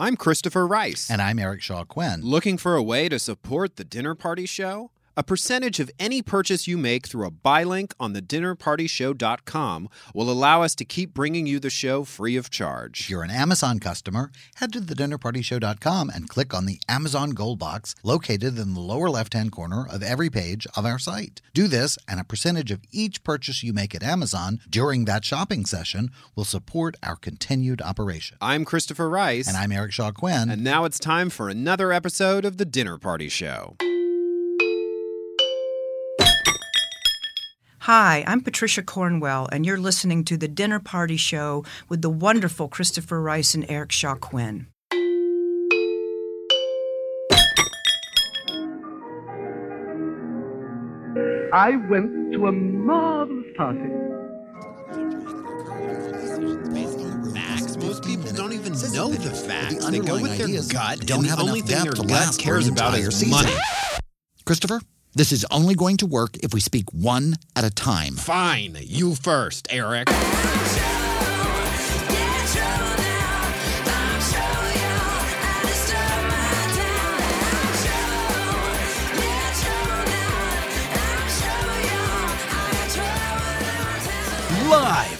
I'm Christopher Rice. And I'm Eric Shaw Quinn. Looking for a way to support the Dinner Party Show? A percentage of any purchase you make through a buy link on the thedinnerpartyshow.com will allow us to keep bringing you the show free of charge. If you're an Amazon customer, head to the thedinnerpartyshow.com and click on the Amazon Gold box located in the lower left hand corner of every page of our site. Do this, and a percentage of each purchase you make at Amazon during that shopping session will support our continued operation. I'm Christopher Rice. And I'm Eric Shaw Quinn. And now it's time for another episode of The Dinner Party Show. Hi, I'm Patricia Cornwell, and you're listening to The Dinner Party Show with the wonderful Christopher Rice and Eric Shaw Quinn. I went to a marvelous party. Facts. Most people don't even know the facts. The they go with their gut, don't and have the only enough thing their to gut last cares about entire is money. Christopher, this is only going to work if we speak one at a time. Fine, you first, Eric. Live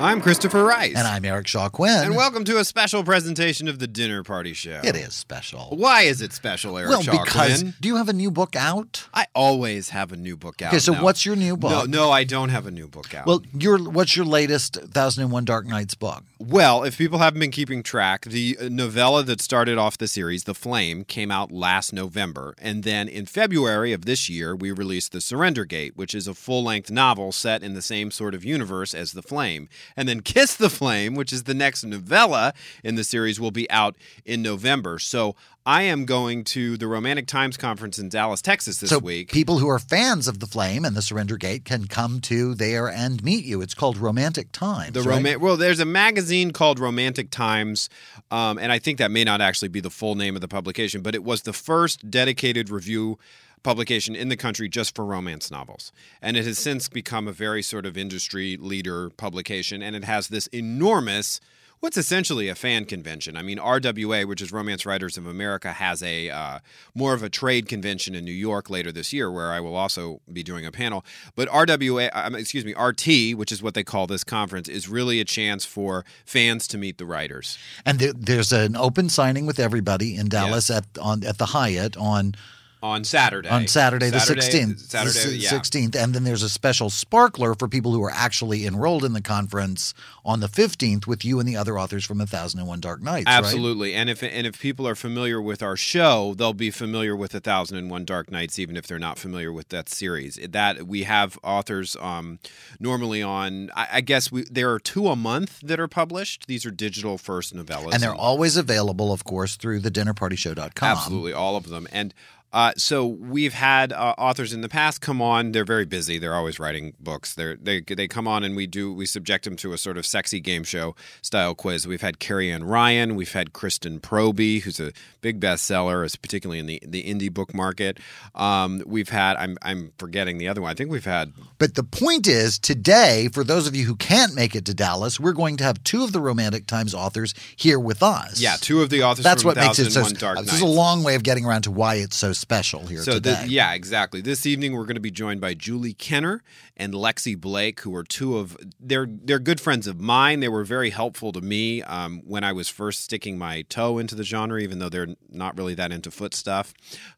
I'm Christopher Rice. And I'm Eric Shaw Quinn. And welcome to a special presentation of the Dinner Party Show. It is special. Why is it special, Eric Well, Shaw because Quinn? do you have a new book out? I always have a new book out. Okay, so now. what's your new book? No, no, I don't have a new book out. Well, your what's your latest 1001 Dark Nights book? Well, if people haven't been keeping track, the uh, novella that started off the series, The Flame, came out last November. And then in February of this year, we released The Surrender Gate, which is a full length novel set in the same sort of universe as The Flame. And then Kiss the Flame, which is the next novella in the series, will be out in November. So I am going to the Romantic Times conference in Dallas, Texas this so week. people who are fans of the Flame and the Surrender Gate can come to there and meet you. It's called Romantic Times. The right? roman- well, there's a magazine called Romantic Times, um, and I think that may not actually be the full name of the publication, but it was the first dedicated review publication in the country just for romance novels. And it has since become a very sort of industry leader publication, and it has this enormous what's essentially a fan convention. I mean, RWA, which is Romance Writers of America, has a uh, more of a trade convention in New York later this year, where I will also be doing a panel. But RWA, um, excuse me, RT, which is what they call this conference, is really a chance for fans to meet the writers. And there, there's an open signing with everybody in Dallas at on at the Hyatt on On Saturday. on Saturday, the 16th. Saturday, the yeah. 16th. And then there's a special sparkler for people who are actually enrolled in the conference on the 15th with you and the other authors from 1001 Dark Nights. right? Absolutely, and if and if people are familiar with our show, they'll be familiar with A Thousand and One Dark Nights, even if they're not familiar with that series. That we have authors um, normally on. I, I guess we there are two a month that are published. These are digital first novellas, And they're always available, of course, through the dinnerpartyshow.com. absolutely all of them. And Uh, so we've had uh, authors in the past come on. They're very busy. They're always writing books. They're, they they come on and we do we subject them to a sort of sexy game show style quiz. We've had Carrie Ann Ryan. We've had Kristen Proby, who's a big bestseller, is particularly in the the indie book market. Um, we've had I'm I'm forgetting the other one. I think we've had But the point is, today, for those of you who can't make it to Dallas, we're going to have two of the Romantic Times authors here with us. yeah two of the authors. That's what makes it so. 1001 Dark This is a long way of getting around to why it's so special here So today. the, yeah, exactly. This evening we're going to be joined by Julie Kenner and Lexi Blake, who are two of they're they're good friends of mine. They were very helpful to me um, when I was first sticking my toe into the genre, even though they're not really that into foot stuff.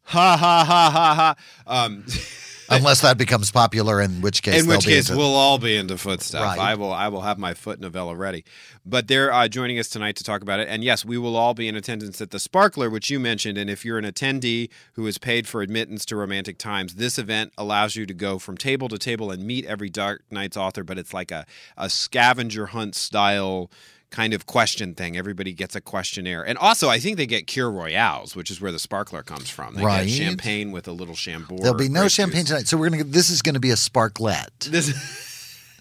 Ha ha ha ha ha. Um, Unless that becomes popular, in which case in which case into- we'll all be into foot stuff. Right. I will I will have my foot novella ready. But they're uh, joining us tonight to talk about it. And yes, we will all be in attendance at the Sparkler, which you mentioned. And if you're an attendee who is paid for admittance to Romantic Times, this event allows you to go from table to table and meet every Dark Nights author. But it's like a a scavenger hunt style. Kind of question thing. Everybody gets a questionnaire, and also I think they get Kir Royales, which is where the sparkler comes from. They Right. get champagne with a little chambord. There'll be no champagne juice. tonight, so we're gonna. This is going to be a sparklet. This,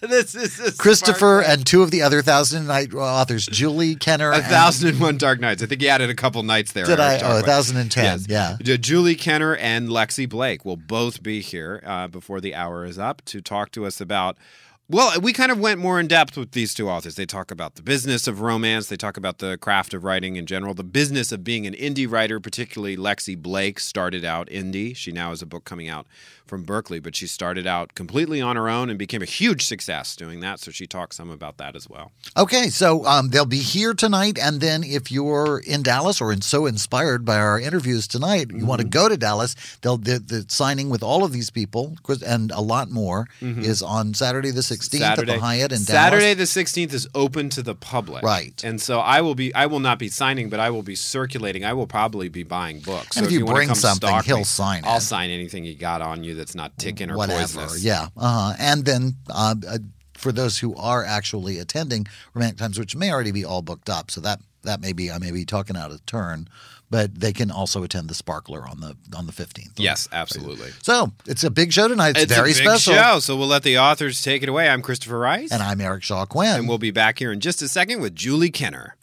this is Christopher and two of the other Thousand Night authors, Julie Kenner. A and- thousand and one dark nights. I think he added a couple nights there. Did I? Oh, a 1010, Yes. yeah. Julie Kenner and Lexi Blake will both be here uh, before the hour is up to talk to us about. Well, we kind of went more in depth with these two authors. They talk about the business of romance. They talk about the craft of writing in general, the business of being an indie writer. Particularly, Lexi Blake started out indie. She now has a book coming out from Berkley, but she started out completely on her own and became a huge success doing that. So she talks some about that as well. Okay, so um, they'll be here tonight, and then if you're in Dallas or in, so inspired by our interviews tonight, you want to Mm-hmm. go to Dallas. They'll the, the signing with all of these people and a lot more is on Saturday the 16th at the Hyatt in Saturday Dallas. Saturday the 16th is open to the public. Right. And so I will be I will not be signing, but I will be circulating. I will probably be buying books. And so if you wanna bring something, he'll me, sign I'll sign anything you got on you that's not ticking or Whatever, poisonous. yeah. Uh-huh. And then uh, uh, for those who are actually attending Romantic Times, which may already be all booked up, so that that may be I may be talking out of turn, but they can also attend the Sparkler on the on the 15th. Yes, absolutely. So it's a big show tonight. It's, It's very a big special. show, so we'll let the authors take it away. I'm Christopher Rice. And I'm Eric Shaw Quinn. and we'll be back here in just a second with Julie Kenner.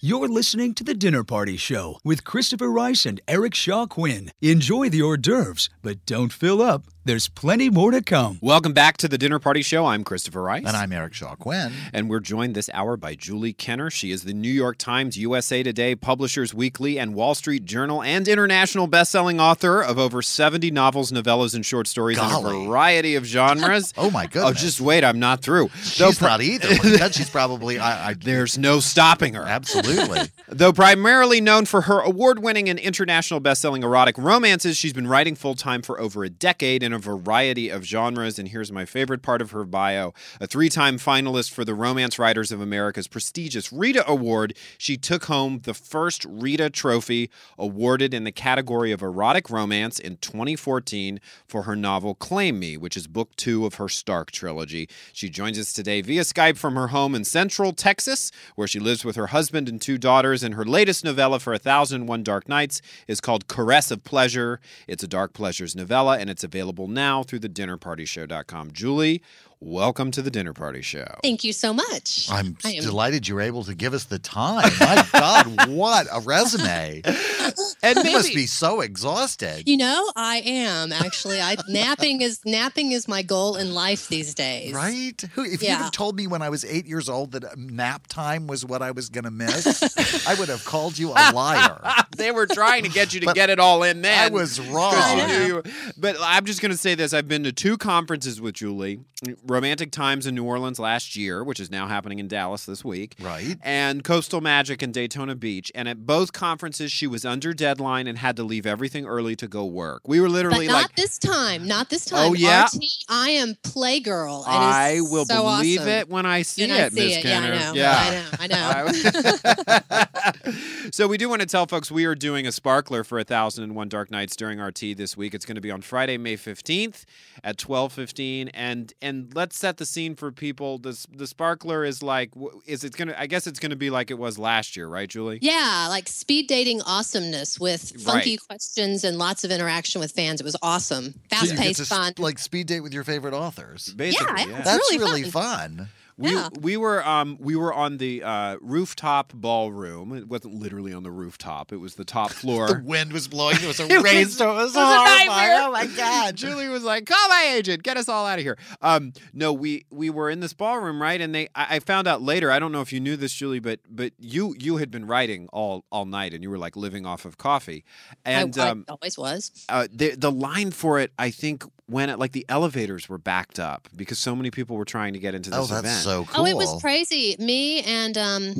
You're listening to The Dinner Party Show with Christopher Rice and Eric Shaw Quinn. Enjoy the hors d'oeuvres, but don't fill up. There's plenty more to come. Welcome back to the Dinner Party Show. I'm Christopher Rice. and I'm Eric Shaw Quinn. And we're joined this hour by Julie Kenner. She is the New York Times, USA Today, Publishers Weekly, and Wall Street Journal, and international best-selling author of over 70 novels, novellas, and short stories in a variety of genres. Oh, my oh, goodness. Oh, just wait, I'm not through. Though She's pri- not either. Look. She's probably I, I There's no stopping her. absolutely. Though primarily known for her award winning and international best selling erotic romances, she's been writing full time for over a decade in a variety of genres. And here's my favorite part of her bio a three time finalist for the Romance Writers of America's prestigious Rita Award. She took home the first Rita Trophy awarded in the category of erotic romance in 2014 for her novel Claim Me, which is book two of her Stark trilogy. She joins us today via Skype from her home in Central Texas, where she lives with her husband and two daughters. And her latest novella for A Thousand and One Dark Nights is called Caress of Pleasure. It's a Dark Pleasures novella, and it's available now through the dinnerpartyshow.com. Julie, welcome to the Dinner Party Show. Thank you so much. I'm I am- delighted you were able to give us the time. My God, what a resume! And You must be so exhausted. You know, I am actually. I napping is napping is my goal in life these days. Right? Who, if you'd have told me when I was eight years old that uh, nap time was what I was going to miss, I would have called you a liar. they were trying to get you to But get it all in then. I was wrong. I knew you but I'm just going to say this. I've been to two conferences with Julie Romantic Times in New Orleans last year, which is now happening in Dallas this week. Right. And Coastal Magic in Daytona Beach. And at both conferences, she was under deadline and had to leave everything early to go work. We were But literally not like, this time. Not this oh, time. Oh, yeah? RT, I am playgirl. I will so believe awesome. it when I see And it, I see it. Yeah, I Kenner. know. Yeah. I know. I know. So we do want to tell folks we are doing a sparkler for a 1001 Dark Nights during RT this week. It's going to be on Friday, May 15th at 12:15 and and let's set the scene for people. The the sparkler is like is it going to I guess it's going to be like it was last year, right, Julie? Yeah, like speed dating awesomeness with funky Right. questions and lots of interaction with fans. It was awesome. Fast you get paced, to fun. like speed date with your favorite authors. Basically, yeah, yeah. That's really, really fun. fun. We Yeah. we were um we were on the uh, rooftop ballroom. It wasn't literally on the rooftop. It was the top floor. The wind was blowing. There was a It was- rainstorm. It was, it was a nightmare. Oh my god! Julie was like, "Call my agent, get us all out of here." Um, no, we we were in this ballroom, right? And they, I, I found out later. I don't know if you knew this, Julie, but but you you had been writing all all night, and you were like living off of coffee. And I, I um, always was. uh, the the line for it, I think, when it, like the elevators were backed up because so many people were trying to get into this Oh, that's event. So cool. Oh, it was crazy. Me and um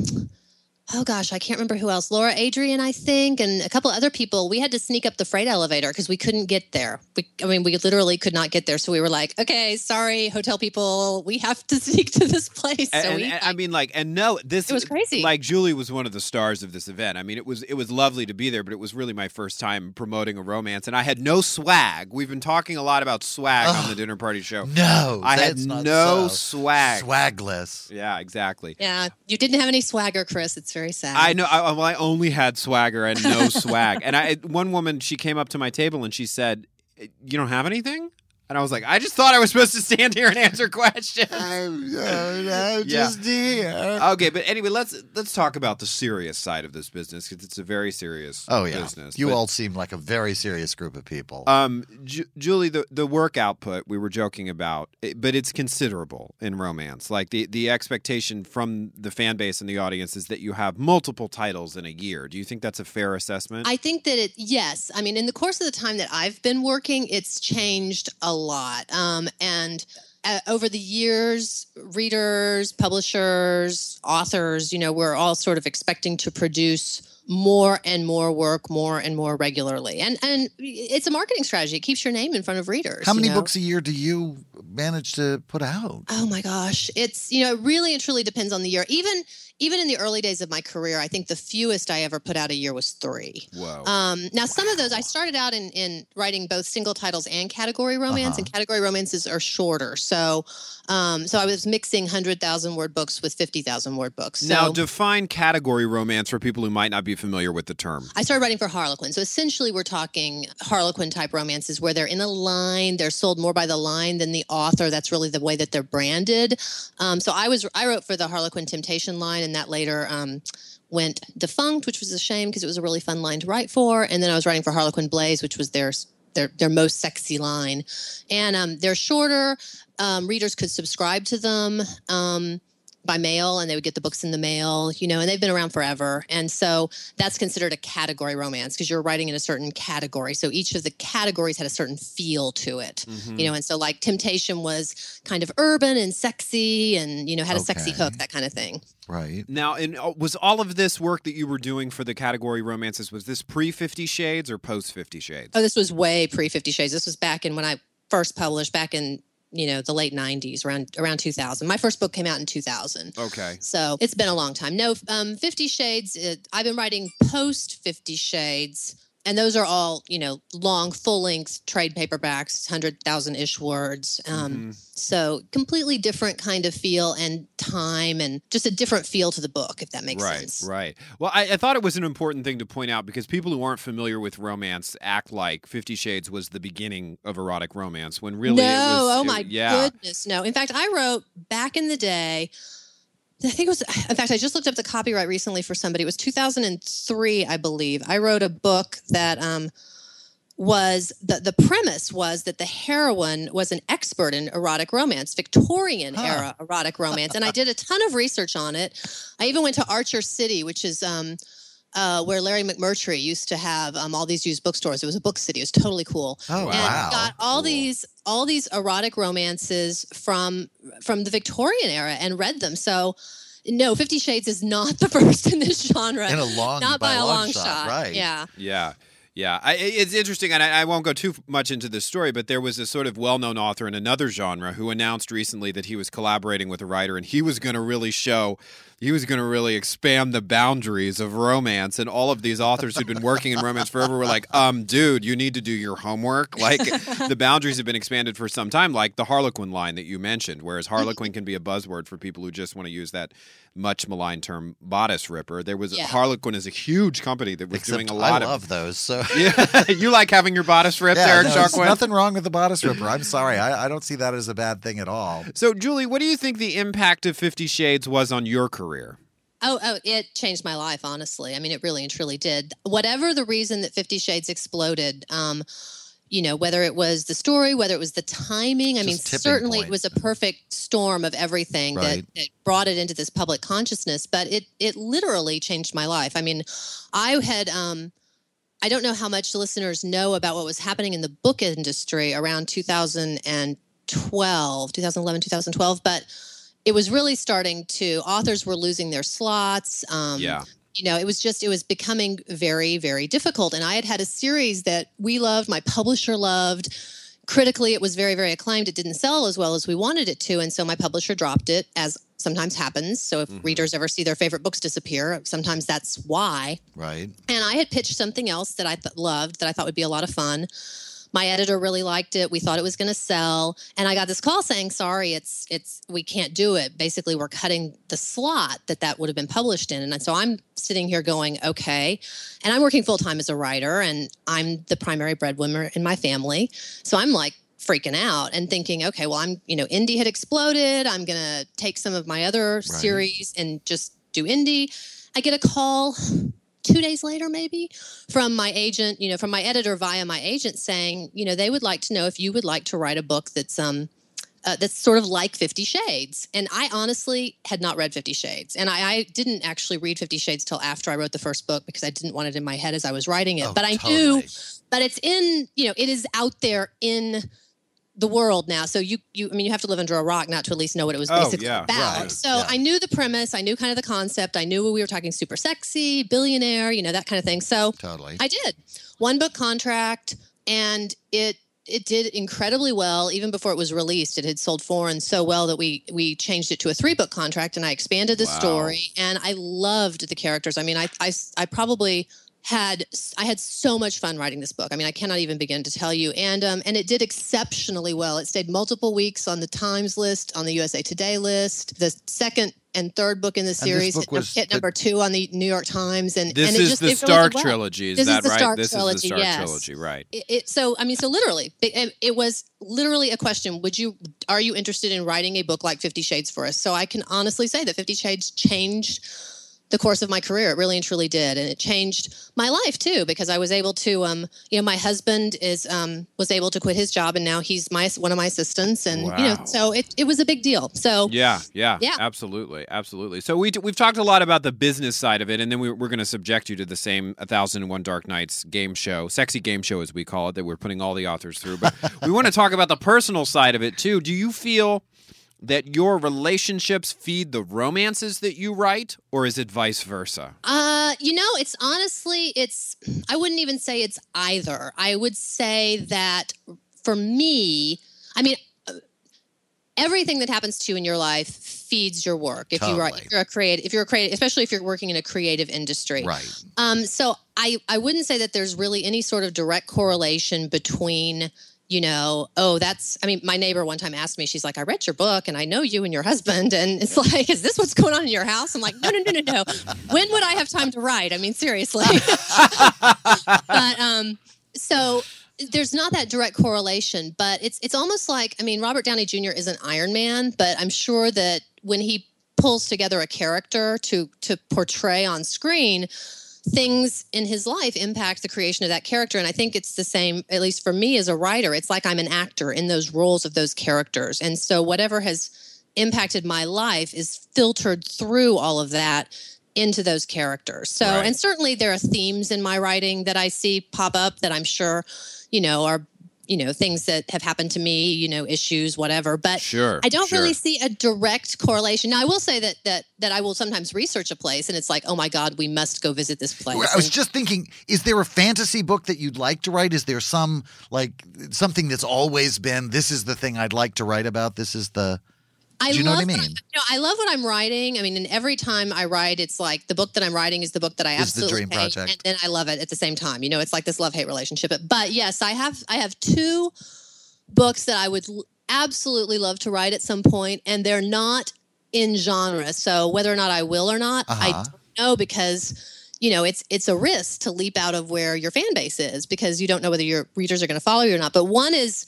oh gosh, I can't remember who else. Lara Adrian, I think, and a couple other people. We had to sneak up the freight elevator because we couldn't get there. We, I mean, we literally could not get there. So we were like, okay, sorry, hotel people, we have to sneak to this place. And, so and- we and I mean, like, and no, this It was crazy. Like, Julie was one of the stars of this event. I mean, it was it was lovely to be there, but it was really my first time promoting a romance, and I had no swag. We've been talking a lot about swag on the dinner party show. No, I had not no so. swag. Swagless. Yeah, exactly. yeah, you didn't have any swagger, Chris. It's very sad. I know. I, well, I only had swagger and no swag. And I, one woman, she came up to my table and she said, "You don't have anything." And I was like, "I just thought I was supposed to stand here and answer questions." I'm, I'm Yeah. just here. Okay, but anyway, let's let's talk about the serious side of this business because it's a very serious Oh yeah, business. you But, all seem like a very serious group of people. um, Ju- Julie, the the work output we were joking about, it, but it's considerable in romance. Like the the expectation from the fan base and the audience is that you have multiple titles in a year. Do you think that's a fair assessment? I think that it, yes. I mean, in the course of the time that I've been working, it's changed a lot. Um, and uh, over the years, readers, publishers, authors, you know, we're all sort of expecting to produce more and more work more and more regularly. And and it's a marketing strategy. It keeps your name in front of readers. How you many know? books a year do you manage to put out? Oh my gosh. It's, you know, it really and truly depends on the year. Even even in the early days of my career, I think the fewest I ever put out a year was three. Whoa. Um, now, some of those I started out in, in writing both single titles and category romance, Uh-huh. and category romances are shorter. So, um, so I was mixing hundred thousand word books with fifty thousand word books. So now, define category romance for people who might not be familiar with the term. I started writing for Harlequin. So essentially, we're talking Harlequin type romances where they're in a line, they're sold more by the line than the author. That's really the way that they're branded. Um, so I was I wrote for the Harlequin Temptation line, and that later um, went defunct, which was a shame because it was a really fun line to write for. And then I was writing for Harlequin Blaze, which was their their their most sexy line, and um, they're shorter. Um, readers could subscribe to them. Um, by mail and they would get the books in the mail, you know, and they've been around forever. And so that's considered a category romance because you're writing in a certain category. So each of the categories had a certain feel to it, Mm-hmm. you know, and so like Temptation was kind of urban and sexy and, you know, had a sexy hook, that kind of thing. Right. Now, and uh, was all of this work that you were doing for the category romances was this pre Fifty Shades or post Fifty Shades? Oh, this was way pre Fifty Shades. This was back in when I first published, back in, you know, the late 90s, around around 2000. My first book came out in 2000. Okay. So it's been a long time. No, um, Fifty Shades. It, I've been writing post Fifty Shades, and those are all you know long, full length trade paperbacks, hundred thousand ish words. Um, Mm-hmm. So completely different kind of feel and time, and just a different feel to the book, if that makes right, sense. right. Well, I, I thought it was an important thing to point out because people who aren't familiar with romance act like Fifty Shades was the beginning of erotic romance when really no, it was. oh it- my yeah. goodness, no. In fact, I wrote back in the day. I think it was. In fact, I just looked up the copyright recently for somebody. It was 2003, I believe. I wrote a book that um, was the the premise was that the heroine was an expert in erotic romance, Victorian era erotic romance, and I did a ton of research on it. I even went to Archer City, which is. Um, uh, where Larry McMurtry used to have um, all these used bookstores. It was a book city. It was totally cool Oh, and wow. got all Cool. these all these erotic romances from from the Victorian era and read them. So no, Fifty Shades is not the first in this genre. In a long, not by, a long, shot, shot. right? Yeah. Yeah. Yeah, I, it's interesting, and I, I won't go too much into this story, but there was a sort of well-known author in another genre who announced recently that he was collaborating with a writer, and he was going to really show he was going to really expand the boundaries of romance and all of these authors who'd been working in romance forever were like um dude you need to do your homework like the boundaries have been expanded for some time like the harlequin line that you mentioned whereas harlequin can be a buzzword for people who just want to use that much maligned term bodice ripper there was Yeah. harlequin is a huge company that was Except doing a lot I of love those. So yeah you like having your bodice ripped yeah, eric no, there's Jarquin? nothing wrong with the bodice ripper. I'm sorry. I, I don't see that as a bad thing at all. so julie what do you think the impact of 50 shades was on your career Oh, oh, it changed my life, honestly. I mean, it really and truly did. Whatever the reason that Fifty Shades exploded, um, you know, whether it was the story, whether it was the timing, I mean, certainly point. it was a perfect storm of everything Right. that, that brought it into this public consciousness. But it it literally changed my life. I mean, I had um, I don't know how much listeners know about what was happening in the book industry around 2012, 2011, 2012, but it was really starting to authors were losing their slots. Um, yeah you know, it was just it was becoming very, very difficult. And I had had a series that we loved, my publisher loved. Critically, it was very, very acclaimed. It didn't sell as well as we wanted it to, and so my publisher dropped it, as sometimes happens. So if readers ever see their favorite books disappear, sometimes that's why. Right. And I had pitched something else that I th- loved that I thought would be a lot of fun. My editor really liked it. We thought it was going to sell, and I got this call saying, "Sorry, it's it's we can't do it. Basically, we're cutting the slot that that would have been published in." And so I'm sitting here going, "Okay," and I'm working full time as a writer, and I'm the primary breadwinner in my family. So I'm like freaking out and thinking, "Okay, well, I'm you know, indie had exploded. I'm going to take some of my other series and just do indie." I get a call two days later maybe from my agent you know from my editor via my agent saying you know they would like to know if you would like to write a book that's um uh, that's sort of like 50 shades. And i honestly had not read 50 shades. And I, I didn't actually read 50 shades till after i wrote the first book because i didn't want it in my head as i was writing it. Oh, but i totally. knew but it's in you know it is out there in the world now so you you i mean you have to live under a rock not to at least know what it was Oh, basically yeah, about right, so yeah. i knew the premise i knew kind of the concept i knew we were talking super sexy billionaire you know that kind of thing so Totally. I did one book contract, and it it did incredibly well even before it was released. It had sold foreign so well that we we changed it to a three book contract, and I expanded the Wow. story. And I loved the characters. I mean, I I, I probably had I had so much fun writing this book. I mean, I cannot even begin to tell you. And um, and it did exceptionally well. It stayed multiple weeks on the Times list, on the USA Today list. The second and third book in the series hit, num- was hit the- number two on the New York Times. And this and it is just, the Stark well. trilogy is This is that the right Stark this trilogy, is the Stark yes. trilogy right it, it, so i mean so literally it, it was literally a question would you are you interested in writing a book like 50 shades for us so i can honestly say that 50 shades changed the course of my career it really and truly did and it changed my life too because i was able to um you know my husband is um was able to quit his job and now he's my one of my assistants and you know so it, it was a big deal so Yeah, yeah, Yeah. absolutely, absolutely. So we we've talked a lot about the business side of it, and then we, we're going to subject you to the same "A Thousand and One Dark Nights" game show, sexy game show as we call it, that we're putting all the authors through. But we want to talk about the personal side of it too. Do you feel that your relationships feed the romances that you write, or is it vice versa? Uh, you know, it's honestly, it's, I wouldn't even say it's either. I would say that for me, I mean, uh, everything that happens to you in your life feeds your work. If you write if you're a creative, if you're a creative, especially if you're working in a creative industry. Right. Um, so I, I wouldn't say that there's really any sort of direct correlation between, you know, oh, that's, I mean, my neighbor one time asked me, she's like, I read your book and I know you and your husband. And it's like, is this what's going on in your house? I'm like, no, no, no, no, no. When would I have time to write? I mean, seriously. but, um, so there's not that direct correlation, but it's, it's almost like, I mean, Robert Downey Jr. is an Iron Man, but I'm sure that when he pulls together a character to, to portray on screen, things in his life impact the creation of that character. And I think it's the same, at least for me as a writer, it's like I'm an actor in those roles of those characters. And so whatever has impacted my life is filtered through all of that into those characters. So, Right. and certainly there are themes in my writing that I see pop up that I'm sure, you know, are you know things that have happened to me you know issues whatever but Sure, i don't sure. really see a direct correlation now i will say that that that i will sometimes research a place and it's like oh my god we must go visit this place I was And- just thinking, is there a fantasy book that you'd like to write? Is there some like something that's always been this is the thing I'd like to write about? This is the I Do you know love what I mean? you know, I love what I'm writing. I mean, and every time I write, it's like the book that I'm writing is the book that I absolutely dream hate, project. and then I love it at the same time. You know, it's like this love hate relationship. But yes, I have I have two books that I would absolutely love to write at some point, and they're not in genre. So whether or not I will or not, I Uh-huh. don't know because you know it's it's a risk to leap out of where your fan base is because you don't know whether your readers are going to follow you or not. But one is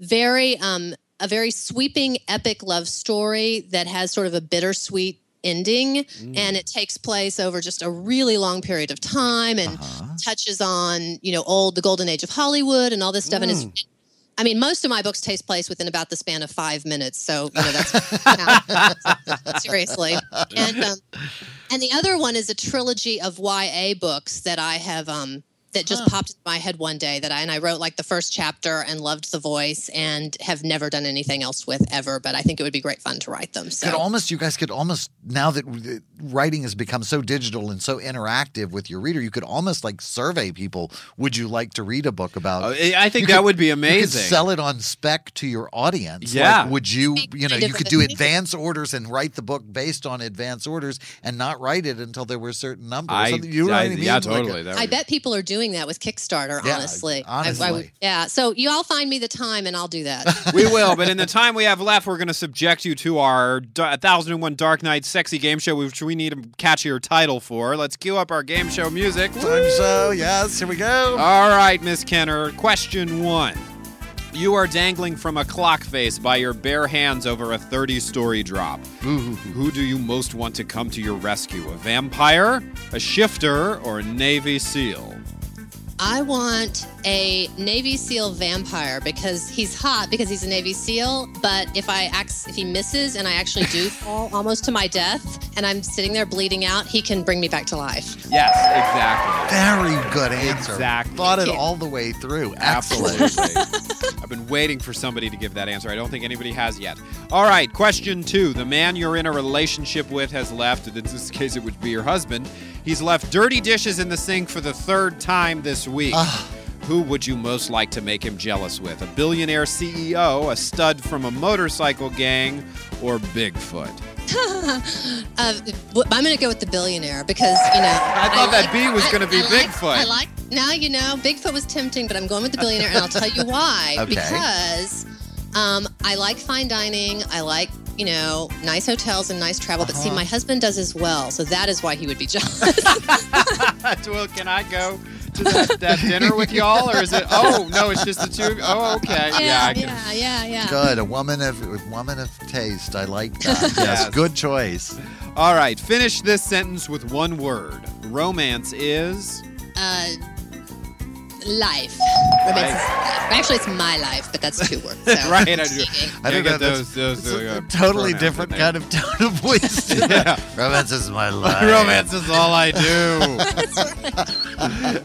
very um a very sweeping epic love story that has sort of a bittersweet ending and it takes place over just a really long period of time and touches on you know old the golden age of hollywood and all this stuff and it's I mean, most of my books takes place within about the span of five minutes. So, you know, that's seriously. And um, and the other one is a trilogy of YA books that I have um, that just popped into my head one day that I and I wrote like the first chapter and loved the voice and have never done anything else with ever. But I think it would be great fun to write them. So Could almost you guys could almost now that uh, writing has become so digital and so interactive with your reader, you could almost like survey people. Would you like to read a book about? Oh, I I think You that could- would be You could amazing. sell it on spec to your audience. Yeah. Like, would you, you know, you could do advance orders and write the book based on advance orders and not write it until there were certain numbers. I, Something- you know I- what I mean? yeah, totally. That I bet people are doing that with Kickstarter. Yeah, honestly, I- I yeah. So you all find me the time, and I'll do that. we will, but in the time we have left, we're going to subject you to our D- 1001 Dark Knight sexy game show, which we need a catchier title for. Let's cue up our game show music. Time show, yes, here we go. All right, Miss Kenner. Question one. You are dangling from a clock face by your bare hands over a 30 story drop. Who do you most want to come to your rescue? A vampire, a shifter, or a Navy SEAL? I want a Navy SEAL vampire because he's hot because he's a Navy SEAL. But if I ax- if he misses and I actually do fall almost to my death and I'm sitting there bleeding out, he can bring me back to life. Yes, exactly. Very good answer. Exactly. Thought it all the way through. Excellent. Absolutely. I've been waiting for somebody to give that answer. I don't think anybody has yet. All right, question two. The man you're in a relationship with has left, in this case, it would be your husband. He's left dirty dishes in the sink for the third time this week. Who would you most like to make him jealous with? A billionaire CEO, a stud from a motorcycle gang, or Bigfoot? Uh, w- I'm going to go with the billionaire because you know. I thought that B was gonna be I like- Bigfoot. I like now you know Bigfoot was tempting, but I'm going with the billionaire, and I'll tell you why. Okay. Because um, I like fine dining. I like you know nice hotels and nice travel. But see, Uh-huh. my husband does as well, so that is why he would be jealous. well, can I go to that, that dinner with y'all, or is it? Oh no, it's just the two. Oh, okay. Yeah, I can. yeah, yeah, yeah. Good. A woman of a woman of taste. I like that. yes. Yes. Good choice. All right, finish this sentence with one word. Romance is. Uh, life. Romance life. Actually, it's my life, but that's two words. So. Right, I do. I don't Gotta know. get That's, those- those, that's uh, a totally different kind of tone of voice. Yeah. Romance is my life. Romance is all I do.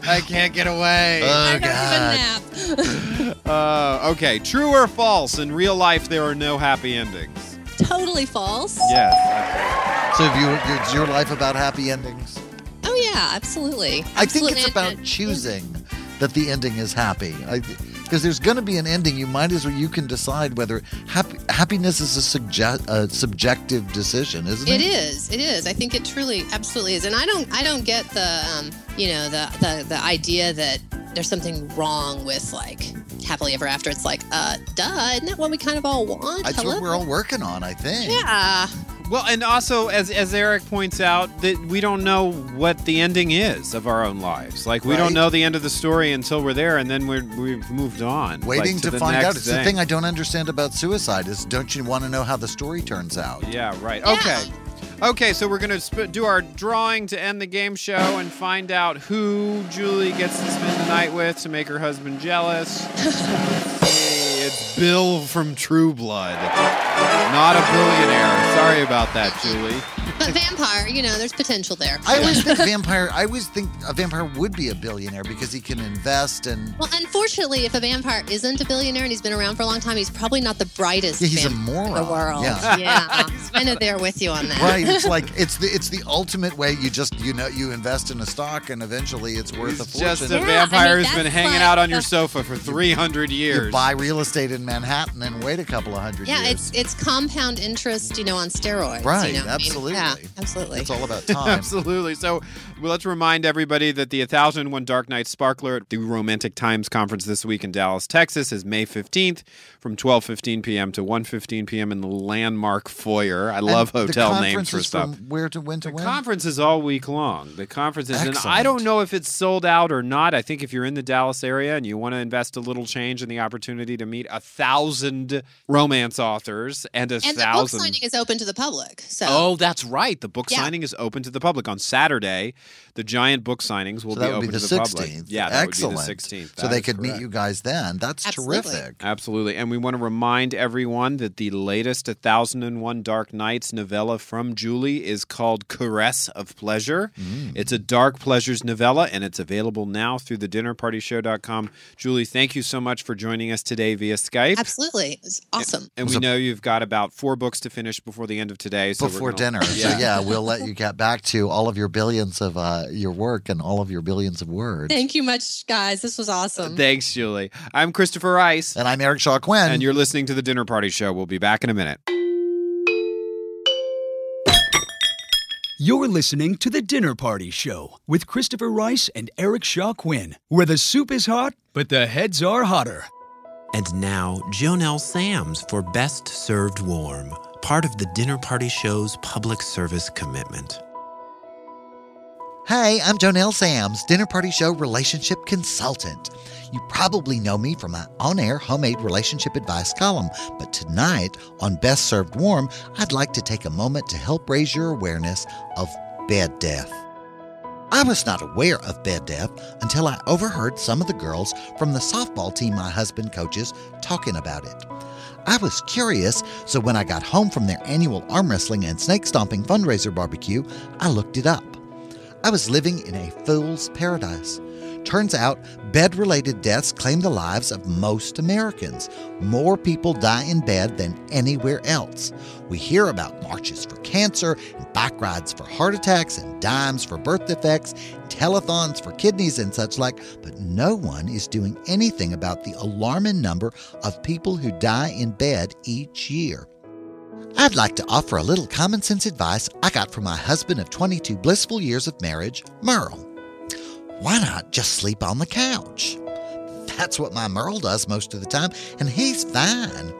I can't get away. Oh I God. don't even nap. Uh, okay, true or false? In real life, there are no happy endings. Totally false. Yes. So, have you, is your life about happy endings? Oh yeah, absolutely. I think it's about choosing that the ending is happy. Because there's going to be an ending, you might as well you can decide whether happy, happiness is a, subje- a subjective decision, isn't it? It is. It is. I think it truly, absolutely is. And I don't, I don't get the, um, you know, the, the, the idea that there's something wrong with like happily ever after. It's like, uh, duh, isn't that what we kind of all want? That's Hello? what we're all working on, I think. Yeah. Well, and also, as as Eric points out, that we don't know what the ending is of our own lives. Like we Right. don't know the end of the story until we're there, and then we're we've moved on. like, Waiting to, find out. It's the thing I don't understand about suicide is don't you want to know how the story turns out? Yeah, right. Okay. Okay, so we're going to sp- do our drawing to end the game show and find out who Julie gets to spend the night with to make her husband jealous. It's Bill from True Blood. Not a billionaire. Sorry about that, Julie. But vampire, you know, there's potential there. I always think vampire. I always think a vampire would be a billionaire because he can invest and. Well, unfortunately, if a vampire isn't a billionaire and he's been around for a long time, he's probably not the brightest Yeah, he's a vampire in the world. Yeah. yeah. So I know they're with you on that. Right, it's like it's the it's the ultimate way. You just you know you invest in a stock and eventually it's worth a fortune. just a Yeah, I vampire mean, who's been hanging like out on your sofa for 300 years. You buy real estate in Manhattan and wait a couple of hundred Yeah, years. it's it's compound interest, you know, on steroids. Right, You know? I mean, absolutely. Yeah, absolutely. It's all about time. Absolutely. So well, let's remind everybody that the 1001 Dark Night Sparkler at the Romantic Times Conference this week in Dallas, Texas is May 15th from 12:15 p.m. to 1:15 p.m. in the Landmark Foyer. I love And hotel names for stuff. From where to when to The when? conference is all week long. The conference is, and I don't know if it's sold out or not. I think if you're in the Dallas area and you want to invest a little change in the opportunity to meet a thousand romance authors and a and the book thousand. signing is open to the public. So Oh, that's right. The book Yeah. signing is open to the public on Saturday. The giant book signings will So be open be the to the public. 16th. Yeah, that Excellent. would be the 16th. So they is could meet you guys then. That's Absolutely. terrific. Absolutely. And we want to remind everyone that the latest 1001 Dark Nights novella from Julie is called Caress of Pleasure. Mm. It's a dark pleasures novella, and it's available now through the dinnerpartyshow.com. Julie, thank you so much for joining us today via Skype. absolutely, it's awesome. And we know you've got about four books to finish before the end of today. So Before gonna- dinner. So yeah, we'll let you get back to all of your billions of uh, your work and all of your billions of words. Thank you much, guys. This was awesome. Thanks, Julie. I'm Christopher Rice. And I'm Eric Shaw Quinn. And you're listening to the Dinner Party Show. We'll be back in a minute. You're listening to The Dinner Party Show with Christopher Rice and Eric Shaw Quinn, where the soup is hot, but the heads are hotter. And now, Jonelle Sams for Best Served Warm, part of the Dinner Party Show's public service commitment. Hey, I'm Jonelle Sams, Dinner Party Show relationship consultant. You probably know me from my on air homemade relationship advice column, but tonight on Best Served Warm, I'd like to take a moment to help raise your awareness of bed death. I was not aware of bed death until I overheard some of the girls from the softball team my husband coaches talking about it. I was curious, so when I got home from their annual arm wrestling and snake stomping fundraiser barbecue, I looked it up. I was living in a fool's paradise. Turns out, bed related deaths claim the lives of most Americans. More people die in bed than anywhere else. We hear about marches for cancer, and bike rides for heart attacks, and dimes for birth defects, telethons for kidneys, and such like, but no one is doing anything about the alarming number of people who die in bed each year. I'd like to offer a little common sense advice I got from my husband of 22 blissful years of marriage, Merle. Why not just sleep on the couch? That's what my Merle does most of the time, and he's fine.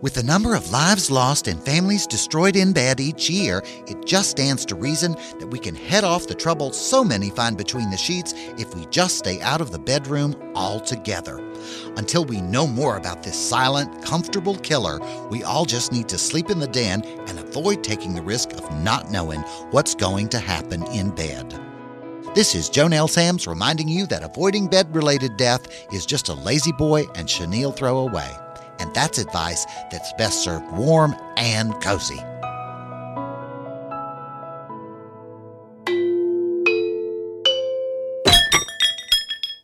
With the number of lives lost and families destroyed in bed each year, it just stands to reason that we can head off the trouble so many find between the sheets if we just stay out of the bedroom altogether. Until we know more about this silent, comfortable killer, we all just need to sleep in the den and avoid taking the risk of not knowing what's going to happen in bed. This is Jonelle Sams reminding you that avoiding bed related death is just a lazy boy and chenille throwaway. And that's advice that's best served warm and cozy.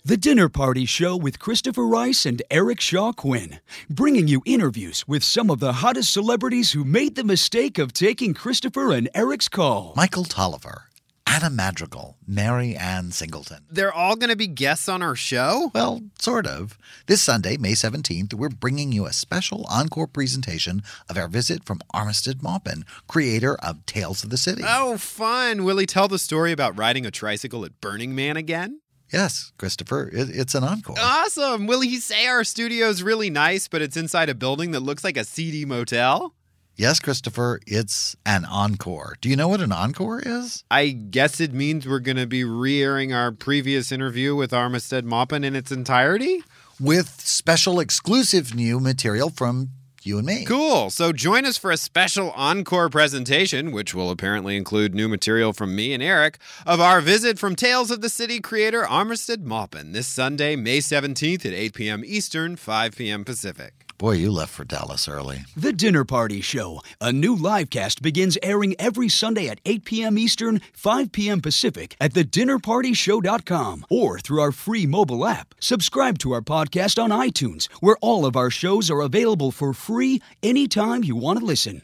The Dinner Party Show with Christopher Rice and Eric Shaw Quinn, bringing you interviews with some of the hottest celebrities who made the mistake of taking Christopher and Eric's call. Michael Tolliver, Anna Madrigal, Mary Ann Singleton. They're all going to be guests on our show? Well, sort of. This Sunday, May 17th, we're bringing you a special encore presentation of our visit from Armistead Maupin, creator of Tales of the City. Oh, fun. Will he tell the story about riding a tricycle at Burning Man again? Yes, Christopher, it, it's an encore. Awesome. Will he say our studio's really nice, but it's inside a building that looks like a seedy motel? Yes, Christopher, it's an encore. Do you know what an encore is? I guess it means we're going to be re airing our previous interview with Armistead Maupin in its entirety? With special exclusive new material from you and me. Cool. So join us for a special encore presentation, which will apparently include new material from me and Eric, of our visit from Tales of the City creator Armistead Maupin this Sunday, May 17th at 8 p.m. Eastern, 5 p.m. Pacific. Boy, you left for Dallas early. The Dinner Party Show, a new live cast begins airing every Sunday at 8 p.m. Eastern, 5 p.m. Pacific at thedinnerpartyshow.com or through our free mobile app. Subscribe to our podcast on iTunes, where all of our shows are available for free anytime you want to listen.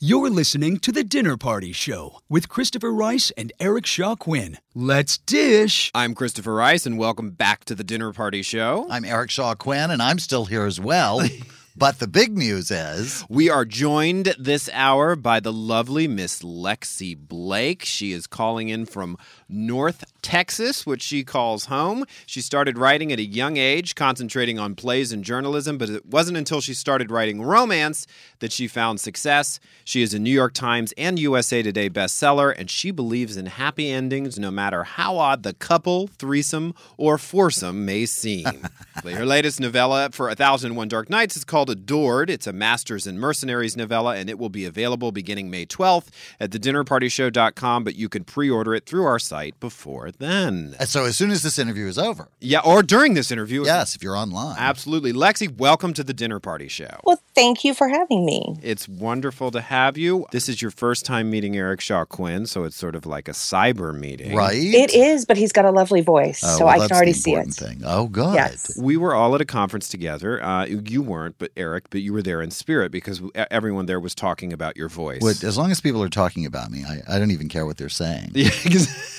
You're listening to The Dinner Party Show with Christopher Rice and Eric Shaw Quinn. Let's dish. I'm Christopher Rice, and welcome back to the Dinner Party Show. I'm Eric Shaw Quinn, and I'm still here as well. but the big news is We are joined this hour by the lovely Miss Lexi Blake. She is calling in from North Texas, which she calls home. She started writing at a young age, concentrating on plays and journalism, but it wasn't until she started writing romance that she found success. She is a New York Times and USA Today bestseller, and she believes in happy endings no matter how odd the couple, threesome, or foursome may seem. Her latest novella for A Thousand and One Dark Nights is called Adored. It's a Masters and Mercenaries novella, and it will be available beginning May 12th at thedinnerpartyshow.com, but you can pre order it through our site before then. And so as soon as this interview is over. Yeah, or during this interview. Yes, if you're online. Absolutely. Lexi, welcome to the Dinner Party Show. Well, thank you for having me. It's wonderful to have you. This is your first time meeting Eric Shaw Quinn, so it's sort of like a cyber meeting. Right? It is, but he's got a lovely voice, Oh, so well, I that's can already the see it. Thing. Oh, good. Yes. We were all at a conference together. Uh, you weren't, but Eric, but you were there in spirit because e- everyone there was talking about your voice. What, as long as people are talking about me, I, I don't even care what they're saying. Yeah,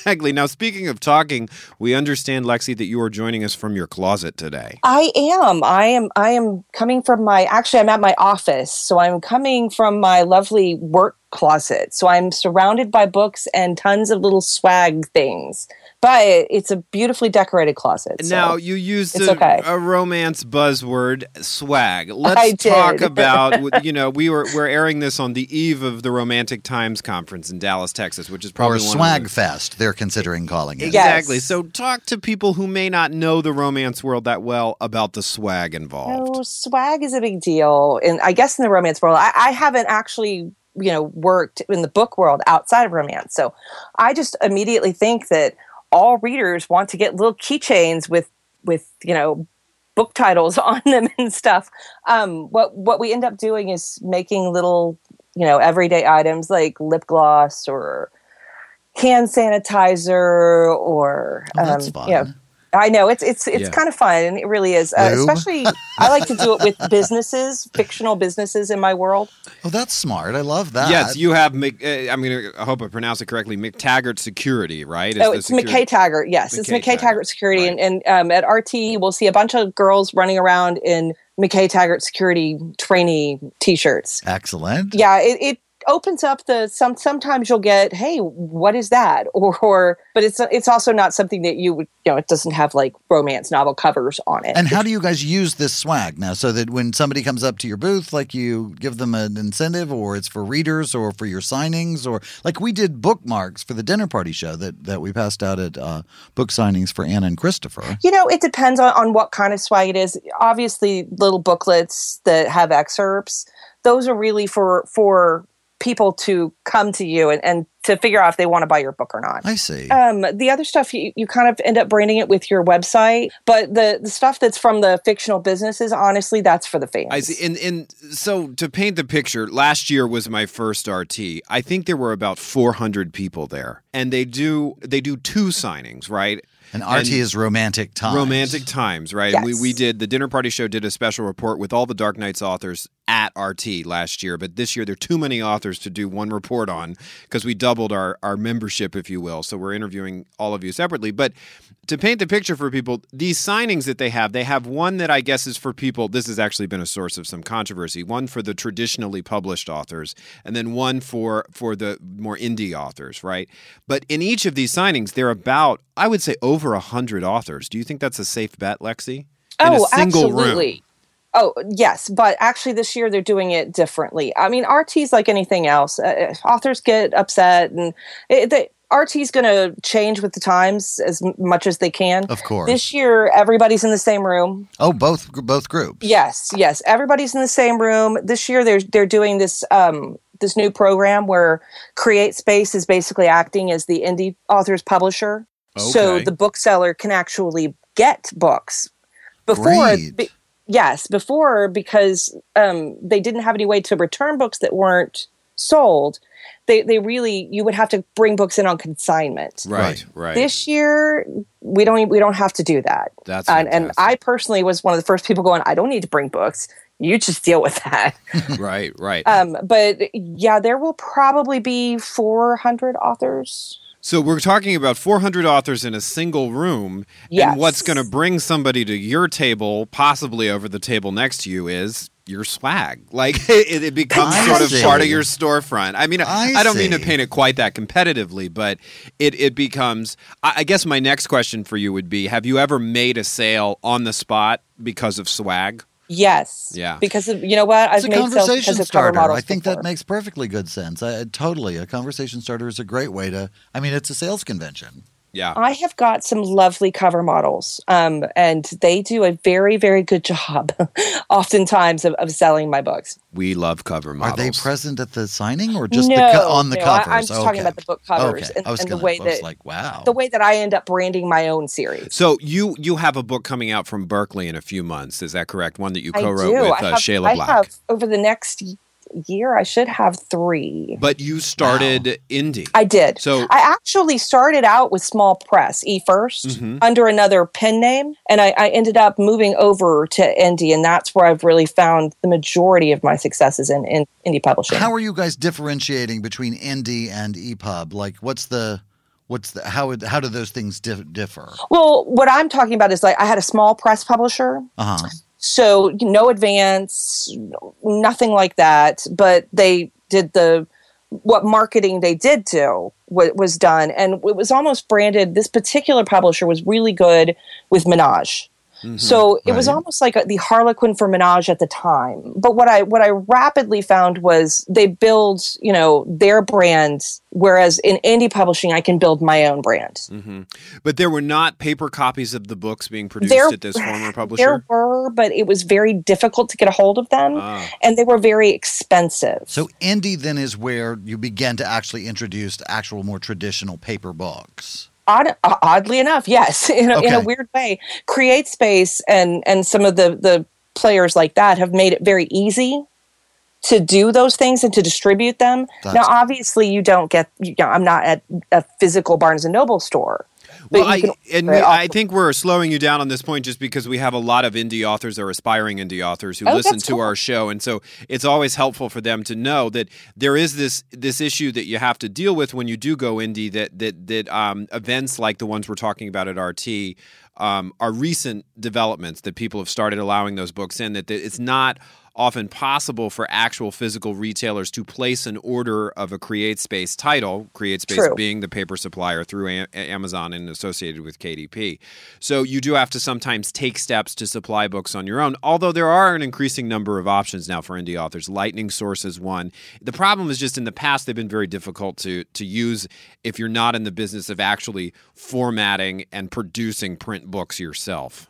exactly. Now, speaking of talking, we understand, Lexi, that you are joining us from your closet today. I am. I am. I am coming from my. Actually, I'm at my office, so I'm coming from my lovely work closet. So I'm surrounded by books and tons of little swag things. But it's a beautifully decorated closet. so now, you used it's a, okay. a romance buzzword, swag. Let's I talk did. about, you know, we were we're airing this on the eve of the Romantic Times conference in Dallas, Texas, which is probably or one of Swag the- Fest, they're considering calling it. Exactly. Yes. So talk to people who may not know the romance world that well about the swag involved. Oh, swag is a big deal, and I guess in the romance world, I, I haven't actually, you know, worked in the book world outside of romance. So, I just immediately think that all readers want to get little keychains with, with you know, book titles on them and stuff. Um, what what we end up doing is making little, you know, everyday items like lip gloss or hand sanitizer or Oh, um, fun. you know, I know it's it's it's Yeah. kind of fun. and It really is, uh, especially I like to do it with businesses, fictional businesses in my world. Oh, that's smart. I love that. Yes, you have. Mc- uh, I'm going to. I hope I pronounce it correctly. McTaggart Security, right? Is oh, it's security- McKay Taggart. Yes, it's McKay McKay Taggart, Taggart Security, right. and, and um, at RT we'll see a bunch of girls running around in McKay Taggart Security trainee T-shirts. Excellent. Yeah, it, it opens up the some. Sometimes you'll get, hey, what is that? Or, or but it's it's also not something that you would you know. It doesn't have like romance novel covers on it. And how do you guys use this swag now? So that when somebody comes up to your booth, like you give them an incentive, or it's for readers, or for your signings, or like we did bookmarks for the dinner party show that that we passed out at uh, book signings for Anna and Christopher. You know, it depends on, on what kind of swag it is. Obviously, little booklets that have excerpts, those are really for for people to come to you and, and to figure out if they want to buy your book or not. I see. Um, the other stuff you, you kind of end up branding it with your website, but the, the stuff that's from the fictional businesses, honestly, that's for the fans. I see. And, and so to paint the picture, last year was my first RT. I think there were about 400 people there, and they do they do two signings, right? And RT is romantic times. Romantic Times, right? And We we did the dinner party show did a special report with all the Dark Nights authors at RT last year, but this year there are too many authors to do one report on because we doubled our our membership, if you will. So we're interviewing all of you separately. But to paint the picture for people, these signings that they have, they have one that I guess is for people. This has actually been a source of some controversy. One for the traditionally published authors, and then one for for the more indie authors, right? But in each of these signings, they're about I would say over a hundred authors. Do you think that's a safe bet, Lexi? In oh, a single absolutely. room. Oh, yes, but actually this year they're doing it differently. I mean, RT's like anything else. Uh, authors get upset, and it, the, RT's going to change with the times as much as they can. Of course. This year, everybody's in the same room. oh, both both groups. Yes, yes, everybody's in the same room. This year, they're they're doing this um, this new program where Create Space is basically acting as the indie author's publisher. So the bookseller can actually get books before. Be- yes, before because um, they didn't have any way to return books that weren't sold. They they really you would have to bring books in on consignment. Right, right. This year we don't we don't have to do that. That's and, and I personally was one of the first people going. I don't need to bring books. You just deal with that. right, right. um, but yeah, there will probably be 400 authors. So we're talking about 400 authors in a single room, Yes. and what's going to bring somebody to your table, possibly over the table next to you, is your swag. Like it, it becomes I sort of see. part of your storefront. I mean, I, I don't mean to paint it quite that competitively, but it it becomes. I, I guess my next question for you would be: Have you ever made a sale on the spot because of swag? Yes. Yeah. Because of, you know what? It's I've a made sales conversation because starter. models I think before. that makes perfectly good sense. I, totally, a conversation starter is a great way to. I mean, it's a sales convention. Yeah. I have got some lovely cover models, um, and they do a very, very good job, oftentimes, of, of selling my books. We love cover models. Are they present at the signing or just no, the co- on the no, covers? I, am just talking about the book covers Okay. and, I was and the gonna- way I was that, like, wow. the way that I end up branding my own series. So you you have a book coming out from Berkley in a few months. Is that correct? One that you co-wrote do. with I uh, have, Shayla I Black. have over the next y- year. I should have three. But you started indie. I did. So I actually started out with small press, E 1st Mhm. under another pen name, and I, I ended up moving over to indie, and that's where I've really found the majority of my successes in, in indie publishing. How are you guys differentiating between indie and EPUB? Like, what's the, what's the, how would, how do those things dif- differ? well, what I'm talking about is like I had a small press publisher, Uh huh. So no advance, nothing like that, but they did the what marketing they did do wa- was done, and it was almost branded. This particular publisher was really good with Menage. So it was almost like a, the Harlequin for Menage at the time. But what I what I rapidly found was they build you know their brand, whereas in indie publishing I can build my own brand. hmm But there were not paper copies of the books being produced There- at this former publisher. There were, but it was very difficult to get a hold of them, Ah. and they were very expensive. So indie then is where you begin to actually introduce actual more traditional paper books. Odd, oddly enough, yes, in a, in a weird way, Create Space and and some of the the players like that have made it very easy to do those things and to distribute them. That's- now, obviously, you don't get. You know, I'm not at a physical Barnes and Noble store. Well, I, and we, I think we're slowing you down on this point just because we have a lot of indie authors or aspiring indie authors who Oh, listen to cool. our show, and so it's always helpful for them to know that there is this this issue that you have to deal with when you do go indie. That that that um, events like the ones we're talking about at RT um, are recent developments that people have started allowing those books in. That, that it's not often possible for actual physical retailers to place an order of a Create Space title, Create Space True. being the paper supplier through A- Amazon and associated with KDP. So you do have to sometimes take steps to supply books on your own, although there are an increasing number of options now for indie authors. Lightning Source is one. The problem is just in the past they've been very difficult to to use if you're not in the business of actually formatting and producing print books yourself.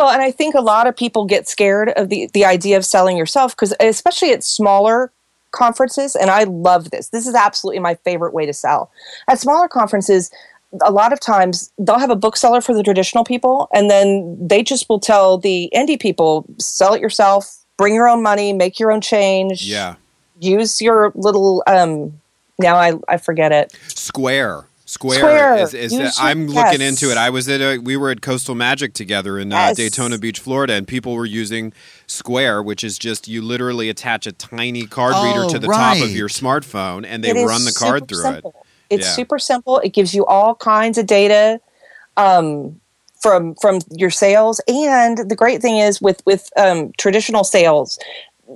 Well, and I think a lot of people get scared of the the idea of selling yourself because especially at smaller conferences and I love this. This is absolutely my favorite way to sell. At smaller conferences, a lot of times they'll have a bookseller for the traditional people and then they just will tell the indie people sell it yourself, bring your own money, make your own change. Yeah. Use your little um now I I forget it. Square. Square, Square. is, is Use your- I'm looking into it. I was at a we were at Coastal Magic together in uh, Yes. Daytona Beach, Florida, and people were using Square, which is just you literally attach a tiny card reader Oh, to the top of your smartphone and they It is run the card through simple. it. It's Yeah. super simple. It gives you all kinds of data um, from from your sales, and the great thing is with with um, traditional sales,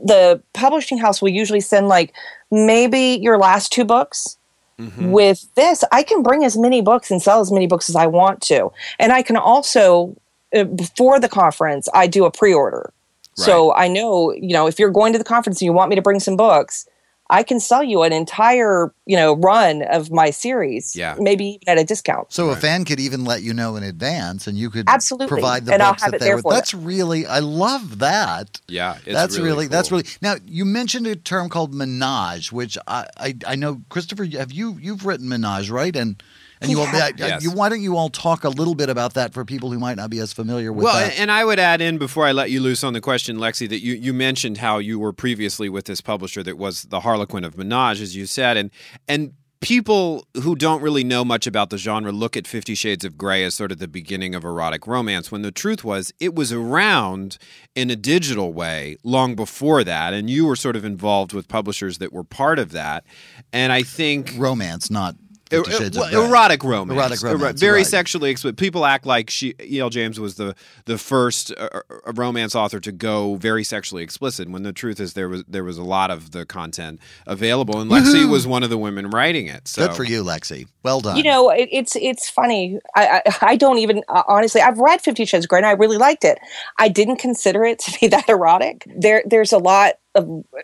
the publishing house will usually send like maybe your last two books. Mm-hmm. With this, I can bring as many books and sell as many books as I want to, and I can also uh, before the conference I do a pre-order. So I know, you know, if you're going to the conference and you want me to bring some books, I can sell you an entire, you know, run of my series. Yeah. Maybe at a discount. So a fan could even let you know in advance, and you could Absolutely. provide the And I'll books have that they there were. for them. That's really, I love that. Yeah, it's that's really really, that's really. Now you mentioned a term called menage, which I, I I know Christopher. Have you you've written menage right? And And you, all, uh, you, why don't you all talk a little bit about that for people who might not be as familiar with well, that? and I would add in before I let you loose on the question, Lexi, that you, you mentioned how you were previously with this publisher that was the Harlequin of Menage, as you said, and and people who don't really know much about the genre look at Fifty Shades of Grey as sort of the beginning of erotic romance. When the truth was, it was around in a digital way long before that, and you were sort of involved with publishers that were part of that. And I think romance, not Er- Shades well, of Grey. erotic romance. Erotic Ero- romance, Very right. sexually explicit. People act like she, E.L. James was the the first uh, uh, romance author to go very sexually explicit. When the truth is, there was there was a lot of the content available, and Lexi Woohoo! was one of the women writing it. So Good for you, Lexi. Well done. You know, it, it's it's funny. I, I I don't even uh, honestly. I've read Fifty Shades of Grey and I really liked it. I didn't consider it to be that erotic. There, there's a lot of.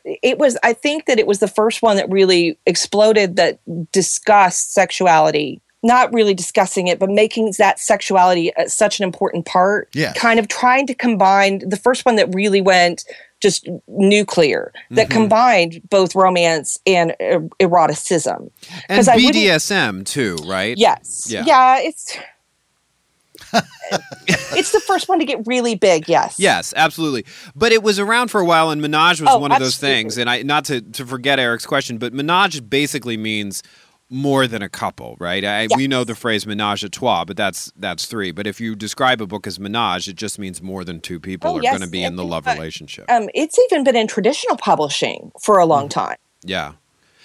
It was. I think that it was the first one that really exploded that discussed sexuality. Not really discussing it, but making that sexuality uh, such an important part. Yeah. Kind of trying to combine the first one that really went just nuclear that Mhm. combined both romance and er- eroticism. and BDSM too, right? Yes. Yeah. Yeah. it's it's the first one to get really big. Yes. Yes, absolutely. But it was around for a while, and Menage was Oh, one of those things. And I not to, to forget Eric's question, but Menage basically means more than a couple, right? I, We know the phrase menage a trois, but that's that's three. But if you describe a book as menage, it just means more than two people Oh, are yes, going to be in the love relationship. Um, it's even been in traditional publishing for a long time. yeah.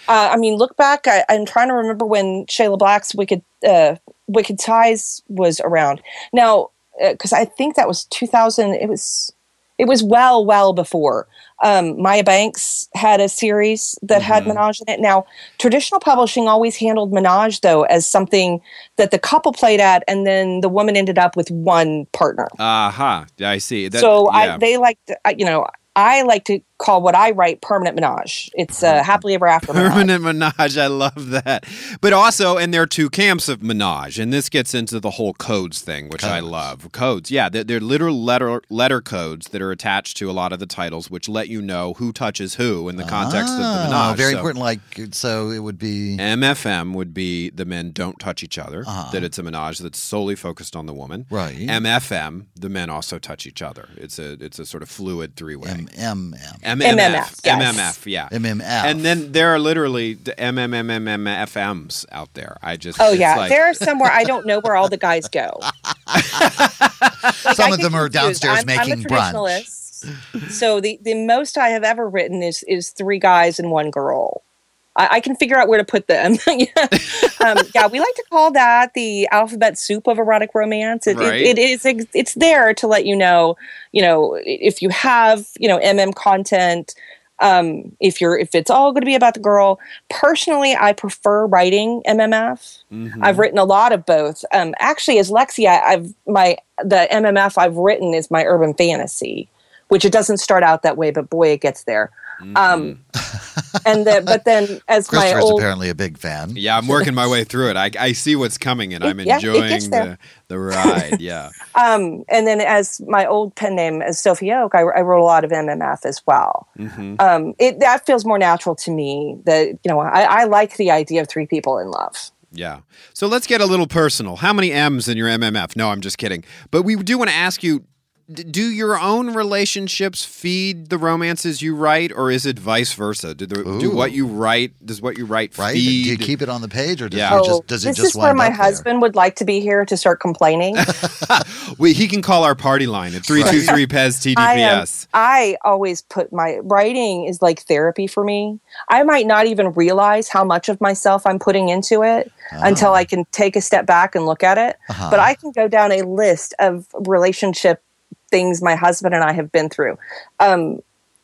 Uh, I mean, look back. I, I'm trying to remember when Shayla Black's Wicked uh, Wicked Ties was around. Now, because I think that was 2000. It was it was well well before. Um, Maya Banks had a series that had Mm-hmm. Menage in it. Now, traditional publishing always handled Menage though as something that the couple played at, and then the woman ended up with one partner. Aha. Yeah, I see. That, so yeah. I they like to, uh, you know I like to call what I write permanent menage. It's uh, happily ever after. menage. Permanent menage. I love that. But also, and there are two camps of menage, and this gets into the whole codes thing, which I love. Codes, yeah, they're, they're literal letter letter codes that are attached to a lot of the titles, which let you know who touches who in the context of the Ah, menage. Very So important. Like, so it would be. MFM would be the men don't touch each other. Uh-huh. That it's a menage that's solely focused on the woman. Right. MFM, the men also touch each other. It's a it's a sort of fluid three way. MMM. MMF. MMF, yes. MMF, yeah. MMF. And then there are literally the MMMMFMs out there. I just Oh yeah, like- there are somewhere I don't know where all the guys go. Like, Some I of them are confused. downstairs I'm, making I'm brunch. so the the most I have ever written is is three guys and one girl. I, I can figure out where to put them. yeah. Um, yeah, we like to call that the alphabet soup of erotic romance. It, Right. it, it is it's there to let you know, you know, if you have you know MM content. Um, if you're if it's all going to be about the girl, personally, I prefer writing MMF. Mhm. I've written a lot of both. Um, actually, as Lexi, I, I've my the MMF I've written is my urban fantasy, which it doesn't start out that way, but boy, it gets there. Um, and then, but then as my old apparently a big fan. Yeah, I'm working my way through it. I, I see what's coming and I'm It- yeah, enjoying the, the ride. Yeah. um, and then as my old pen name as Sophie Oak, I, I wrote a lot of MMF as well. hmm Um, it that feels more natural to me. That you know, I, I like the idea of three people in love. Yeah. So let's get a little personal. How many M's in your MMF? No, I'm just kidding. But we do want to ask you d- do your own relationships feed the romances you write, or is it vice versa? Do, the, do what you write does what you write Right? feed? Do you keep it on the page, or does, Yeah. it, Oh, just, does it this just is where my up there? husband would like to be here to start complaining. we, he can call our party line at three two three Pez I. TDPS. I always put my writing is like therapy for me. I might not even realize how much of myself I'm putting into it until I can take a step back and look at it. Uh-huh. But I can go down a list of relationship things my husband and I have been through. Um,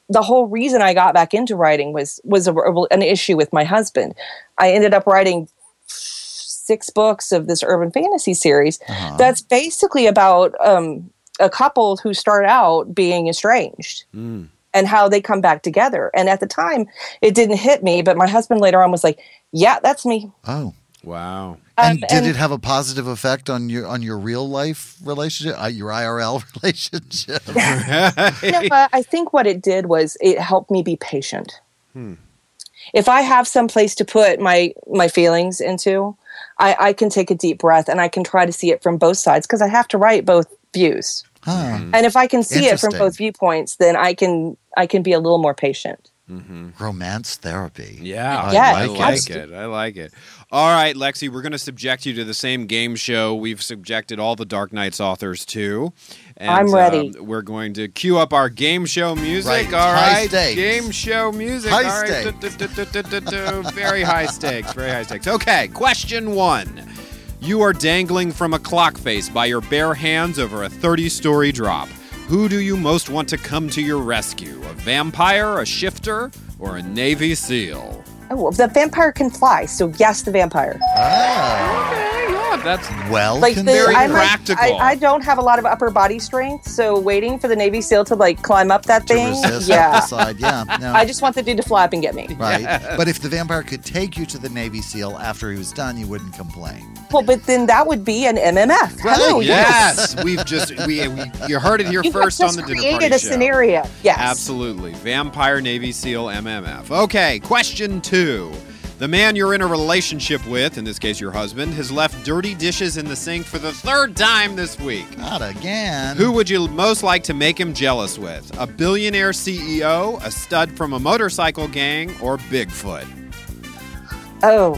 the whole reason I got back into writing was was a, an issue with my husband. I ended up writing six books of this urban fantasy series Uh-huh. that's basically about um, a couple who start out being estranged Mm. and how they come back together. And at the time, it didn't hit me, but my husband later on was like, "Yeah, that's me." Oh. Wow. And Um, did and- it have a positive effect on your on your real life relationship, uh, your IRL relationship? You know, what? I think what it did was it helped me be patient. Hmm. If I have some place to put my my feelings into, I, I can take a deep breath and I can try to see it from both sides because I have to write both views. Huh. And if I can see it from both viewpoints, then I can I can be a little more patient. Romance therapy. Yeah, I Yeah, I like like it. it. I like it. All right, Lexi, we're going to subject you to the same game show we've subjected all the Dark Nights authors to. And, I'm ready. um, we're going to cue up our game show music. Right, All high right, stakes. game show music. High All right. Very high stakes. Very high stakes. Okay, question one. You are dangling from a clock face by your bare hands over a 30 story drop. Who do you most want to come to your rescue? A vampire, a shifter, or a Navy SEAL? Oh, the vampire can fly, so yes, the vampire. Ah, Yeah, that's well, Like the, Very I, might- practical. I, I don't have a lot of upper body strength, so waiting for the Navy SEAL to like climb up that thing, resist yeah. the side. Yeah. No. I just want the dude to fly up and get me. right. But if the vampire could take you to the Navy SEAL after he was done, you wouldn't complain. Well, but then that would be an MMF. Hello, Right, Yes, we've just we, we you heard it here You first on the dinner created a show. scenario. Yes. Absolutely, vampire Navy SEAL MMF. Okay, question two. The man you're in a relationship with, in this case your husband, has left dirty dishes in the sink for the third time this week. Not again. Who would you most like to make him jealous with? A billionaire CEO, a stud from a motorcycle gang, or Bigfoot? Oh,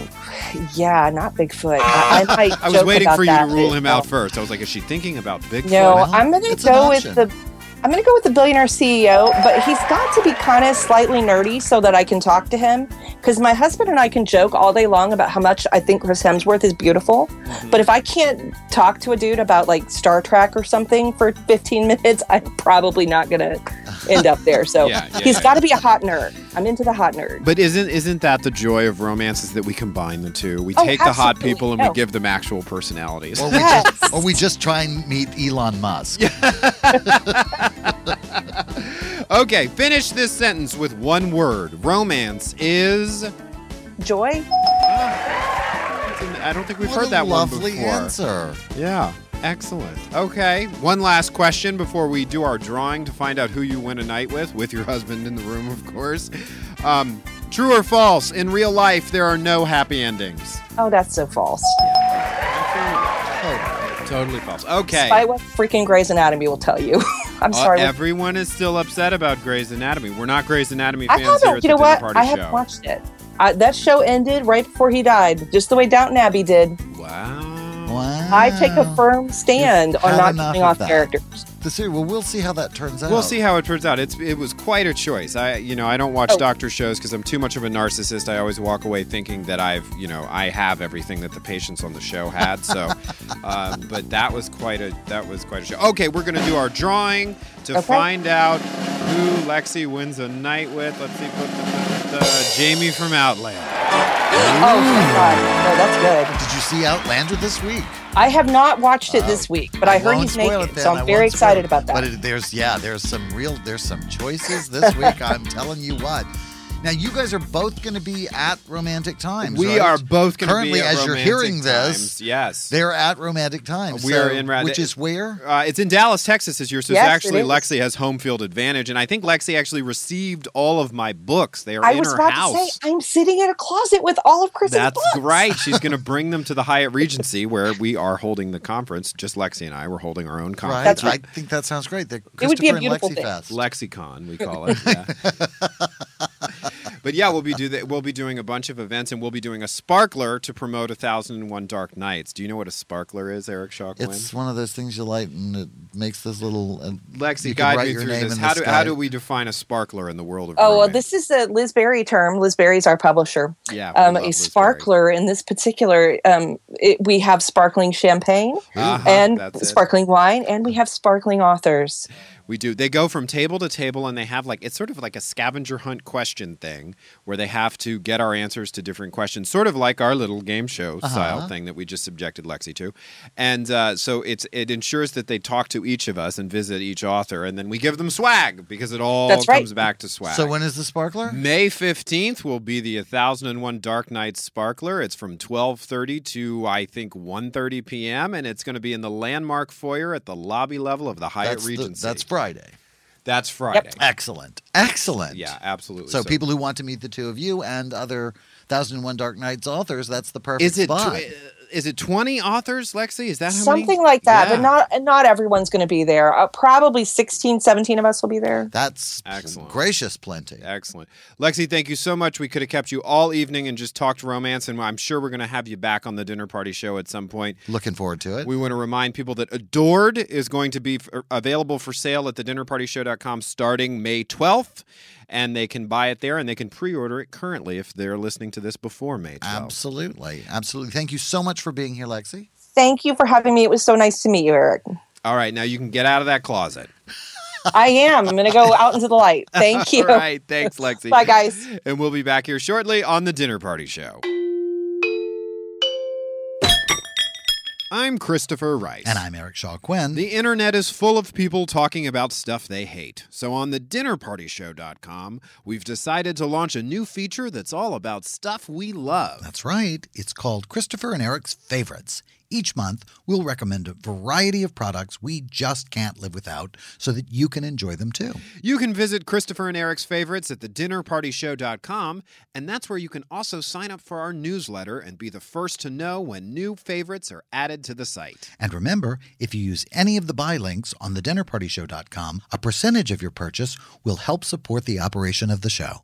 yeah, not Bigfoot. I, I, might I was joke waiting about for you to rule him out first. I was like, is she thinking about Bigfoot? No, I'm gonna it's an go with the. I'm gonna go with the billionaire CEO, but he's got to be kind of slightly nerdy so that I can talk to him. Because my husband and I can joke all day long about how much I think Chris Hemsworth is beautiful, Mm-hmm. but if I can't talk to a dude about like Star Trek or something for 15 minutes, I'm probably not gonna end up there. So Yeah, yeah, he's yeah. got to be a hot nerd. I'm into the hot nerd. But isn't isn't that the joy of romance? Is that we combine the two? We Oh, take the hot people and No. we give them actual personalities. Or we, Yes. just, or we just try and meet Elon Musk. okay, finish this sentence with one word. Romance is. Joy. I don't think we've What heard that lovely one before. Lovely answer. Yeah, excellent. Okay, one last question before we do our drawing to find out who you win a night with, with your husband in the room, of course. Um, true or false? In real life, there are no happy endings. Oh, that's so false. Totally false. Okay. Despite what freaking Grey's Anatomy will tell you. I'm Uh, sorry. everyone is still upset about Grey's Anatomy. We're not Grey's Anatomy fans here haven't. at You the know what? Party I haven't watched it. I, that show ended right before he died, just the way Downton Abbey did. Wow. Wow. I take a firm stand You've on not enough killing of off that. characters. The series. Well, we'll see how that turns out. We'll see how it turns out. It's it was quite a choice. I you know I don't watch Oh. doctor shows because I'm too much of a narcissist. I always walk away thinking that I've you know I have everything that the patients on the show had. So, um, but that was quite a that was quite a show. Okay, we're gonna do our drawing to Okay. find out who Lexi wins a night with. Let's see, put the, the, Jamie from Outland. Oh my god, no, that's good. Did you see Outlander this week? I have not watched it this week, but I, heard he's spoil naked, it so I I'm very won't spoil excited about that. But it, there's yeah, there's some real there's some choices this week. I'm telling you what. Now you guys are both going to be at Romantic Times. We right? are both going to currently be at as you're hearing Times. this. Yes, They're at Romantic Times. We so- are in Ra- which is where? Uh, it's in Dallas, Texas this year, so Yes, it actually is. Lexi has home field advantage, and I think Lexi actually received all of my books. They are I in was her about house. to say I'm sitting in a closet with all of Chris's books. That's books. right. She's going to bring them to the Hyatt Regency where we are holding the conference. Just Lexi and I, we're holding our own Right. conference. That's I think that sounds great. The It would be a Christopher and beautiful Lexi thing. Fest. Lexicon, we call it. Yeah. but yeah, we'll be do the, we'll be doing a bunch of events, and we'll be doing a sparkler to promote a thousand and one dark nights. Do you know what a sparkler is, Eric Shaw? It's one of those things you light and it makes this little. Uh, Lexi, you can guide write me your through name this. How the do how do we define a sparkler in the world of Oh well, this is a Liz Berry term. Liz Berry's our publisher. Yeah, um, a Liz Berry. sparkler in this particular, um, it, we have sparkling champagne Uh-huh, and that's it. sparkling wine, and we have sparkling authors. We do. They go from table to table and they have like, it's sort of like a scavenger hunt question thing where they have to get our answers to different questions, sort of like our little game show style Uh-huh. thing that we just subjected Lexi to. And uh, so it's it ensures that they talk to each of us and visit each author and then we give them swag because it all That's right. comes back to swag. So when is the sparkler? May 15th will be the 1001 Dark Night Sparkler. It's from 12:30 to I think 1:30 p.m. and it's going to be in the landmark foyer at the lobby level of the Hyatt That's, the, Regency. that's Friday. That's Friday. Excellent. Excellent. Yeah, absolutely. So, people who want to meet the two of you and other Thousand and One Dark Nights authors, that's the perfect is it spot. tw- is it 20 authors, Lexi? Is that how Something many? like that, Yeah. but not not everyone's going to be there. Uh, probably 16, 17 of us will be there. That's Excellent. gracious plenty. Excellent. Lexi, thank you so much. We could have kept you all evening and just talked romance, and I'm sure we're going to have you back on the dinner party show at some point. Looking forward to it. We want to remind people that Adored is going to be f- available for sale at the thedinnerpartyshow.com starting May 12th, and they can buy it there and they can pre order it currently if they're listening to this before May 12th. Absolutely. Absolutely. Thank you so much for being here, Lexi. Thank you for having me. It was so nice to meet you, Eric. All right, now you can get out of that closet. I am. I'm going to go out into the light. Thank you. All right, thanks, Lexi. Bye, guys. And we'll be back here shortly on the Dinner Party Show. I'm Christopher Rice. And I'm Eric Shaw Quinn. The internet is full of people talking about stuff they hate. So on the dinnerpartyshow.com, we've decided to launch a new feature that's all about stuff we love. That's right. It's called Christopher and Eric's Favorites. Each month, we'll recommend a variety of products we just can't live without so that you can enjoy them too. You can visit Christopher and Eric's favorites at thedinnerpartyshow.com, and that's where you can also sign up for our newsletter and be the first to know when new favorites are added to the site. And remember, if you use any of the buy links on thedinnerpartyshow.com, a percentage of your purchase will help support the operation of the show.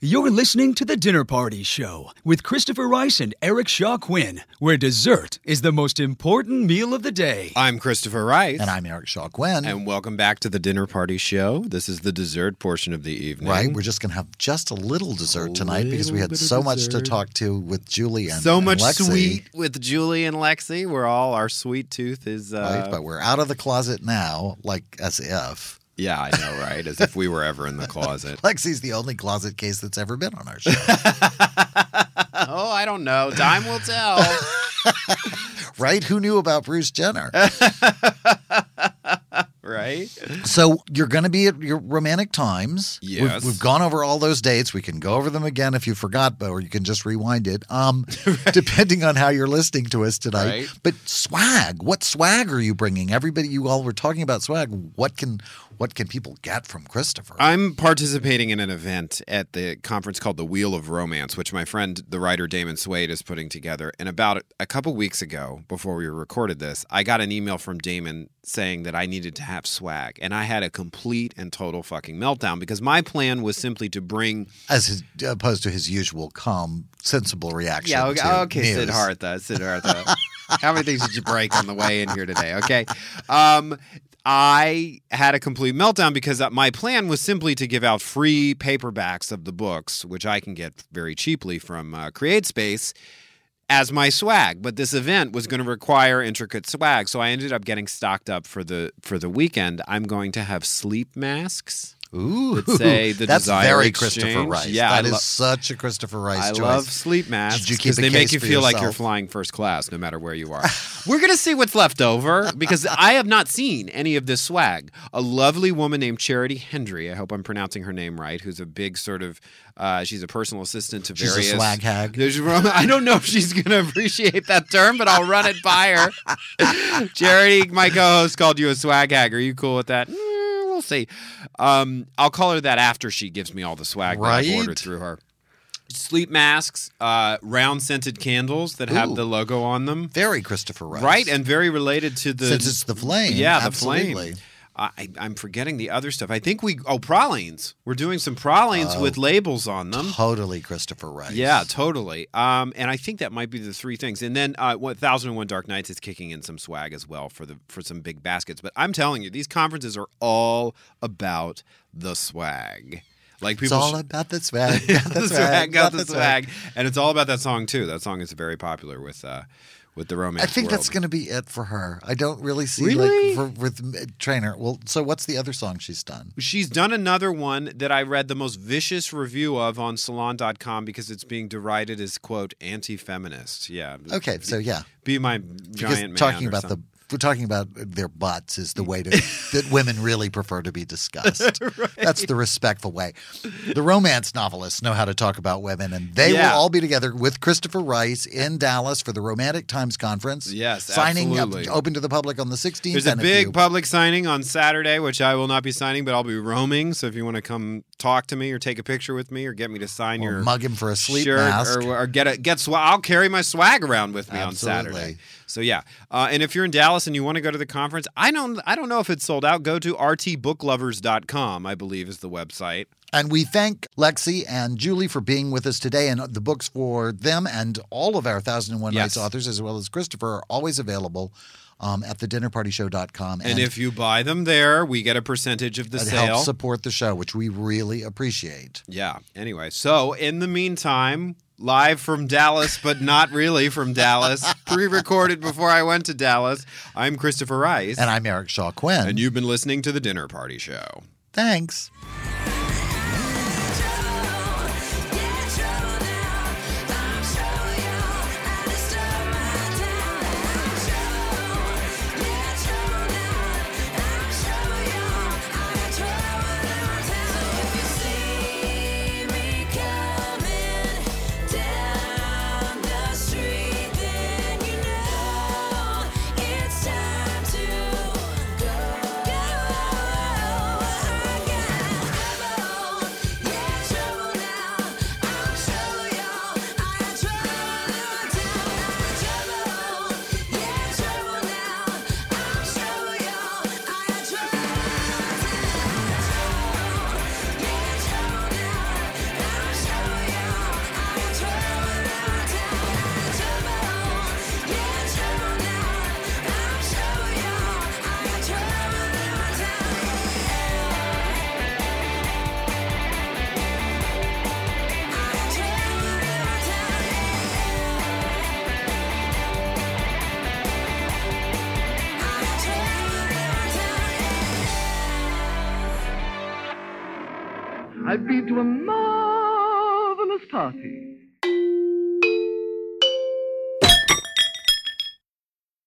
You're listening to The Dinner Party Show with Christopher Rice and Eric Shaw Quinn, where dessert is the most important meal of the day. I'm Christopher Rice. And I'm Eric Shaw Quinn. And welcome back to the Dinner Party Show. This is the dessert portion of the evening. Right, we're just going to have just a little dessert tonight because we had so much to talk to with Julie and so and much Lexi. sweet with Julie and Lexi. We're all our sweet tooth is uh, Right, but we're out of the closet now, like as if. Yeah, I know, right? As if we were ever in the closet. Lexi's the only closet case that's ever been on our show. oh, I don't know. Time will tell. right? Who knew about Bruce Jenner? Right? So you're going to be at your romantic times. We've- Yes. We've, gone over all those dates. We can go over them again if you forgot, but or you can just rewind it. Um, depending on how you're listening to us tonight. Right. But swag, what swag are you bringing? Everybody, you all were talking about swag. What can what can people get from Christopher? I'm participating in an event at the conference called the Wheel of Romance, which my friend, the writer Damon Suede, is putting together. And about a couple weeks ago, before we recorded this, I got an email from Damon saying that I needed to have swag. And I had a complete and total fucking meltdown because my plan was simply to bring. As his, opposed to his usual calm, sensible reaction. Yeah, okay, to okay news. Siddhartha, Siddhartha. How many things did you break on the way in here today? Okay. Um, I had a complete meltdown because uh, my plan was simply to give out free paperbacks of the books, which I can get very cheaply from uh, CreateSpace, as my swag. But this event was going to require intricate swag, so I ended up getting stocked up for the for the weekend. I'm going to have sleep masks. Ooh, that say the that's desire very exchange. Christopher Rice. Yeah, that I is such a Christopher Rice I choice. love sleep masks Did you keep because they make you feel like you're flying first class no matter where you are. We're going to see what's left over because I have not seen any of this swag. A lovely woman named Charity Hendry, I hope I'm pronouncing her name right, who's a big sort of, uh, she's a personal assistant to She's a various. swag hag. I don't know if she's going to appreciate that term, but I'll run it by her. Charity, my co host, called you a swag hag. Are you cool with that? We'll see. Um, I'll call her that after she gives me all the swag that I've ordered through her. Sleep masks, uh, round scented candles that have Ooh. the logo on them. Very Christopher Rice. Right, and very related to the Since it's the flame, Yeah, the absolutely. flame. I, I'm forgetting the other stuff. I think we oh pralines. We're doing some pralines Oh. with labels on them. Totally Christopher Rice. Yeah, totally. Um, and I think that might be the three things. And then uh, what Thousand and One Dark Nights is kicking in some swag as well for the for some big baskets. But I'm telling you, these conferences are all about the swag. Like It's people, all sh- about the swag. Got the swag. got the swag, and it's all about that song too. That song is very popular with uh, with the romance. I think world. that's going to be it for her. I don't really see Really? like for, with Trainor. Well, so what's the other song she's done? She's done another one that I read the most vicious review of on salon.com because it's being derided as quote anti-feminist. Yeah. Okay, so yeah, Be my because giant man. talking or about the something. We're talking about their butts is the way to that women really prefer to be discussed. That's the respectful way. The romance novelists know how to talk about women, and they Yeah. will all be together with Christopher Rice in Dallas for the Romantic Times conference. Yes, signing up, open to the public on the 16th. There's a big public signing on Saturday, which I will not be signing, but I'll be roaming. So if you want to come talk to me or take a picture with me or get me to sign Or your mug him for a sleep shirt mask. or, or get a get swag, I'll carry my swag around with me on Saturday. So yeah, uh, and if you're in Dallas and you want to go to the conference, I don't I don't know if it's sold out. Go to rtbooklovers.com, I believe is the website. And we thank Lexi and Julie for being with us today. And the books for them and all of our 1001 Yes. Nights authors, as well as Christopher, are always available um, at thedinnerpartyshow.com. And, if you buy them there, we get a percentage of the sale. helps support the show, which we really appreciate. Yeah. Anyway, so in the meantime, live from Dallas, but not really from Dallas, pre recorded before I went to Dallas, I'm Christopher Rice. And I'm Eric Shaw Quinn. And you've been listening to The Dinner Party Show. Thanks.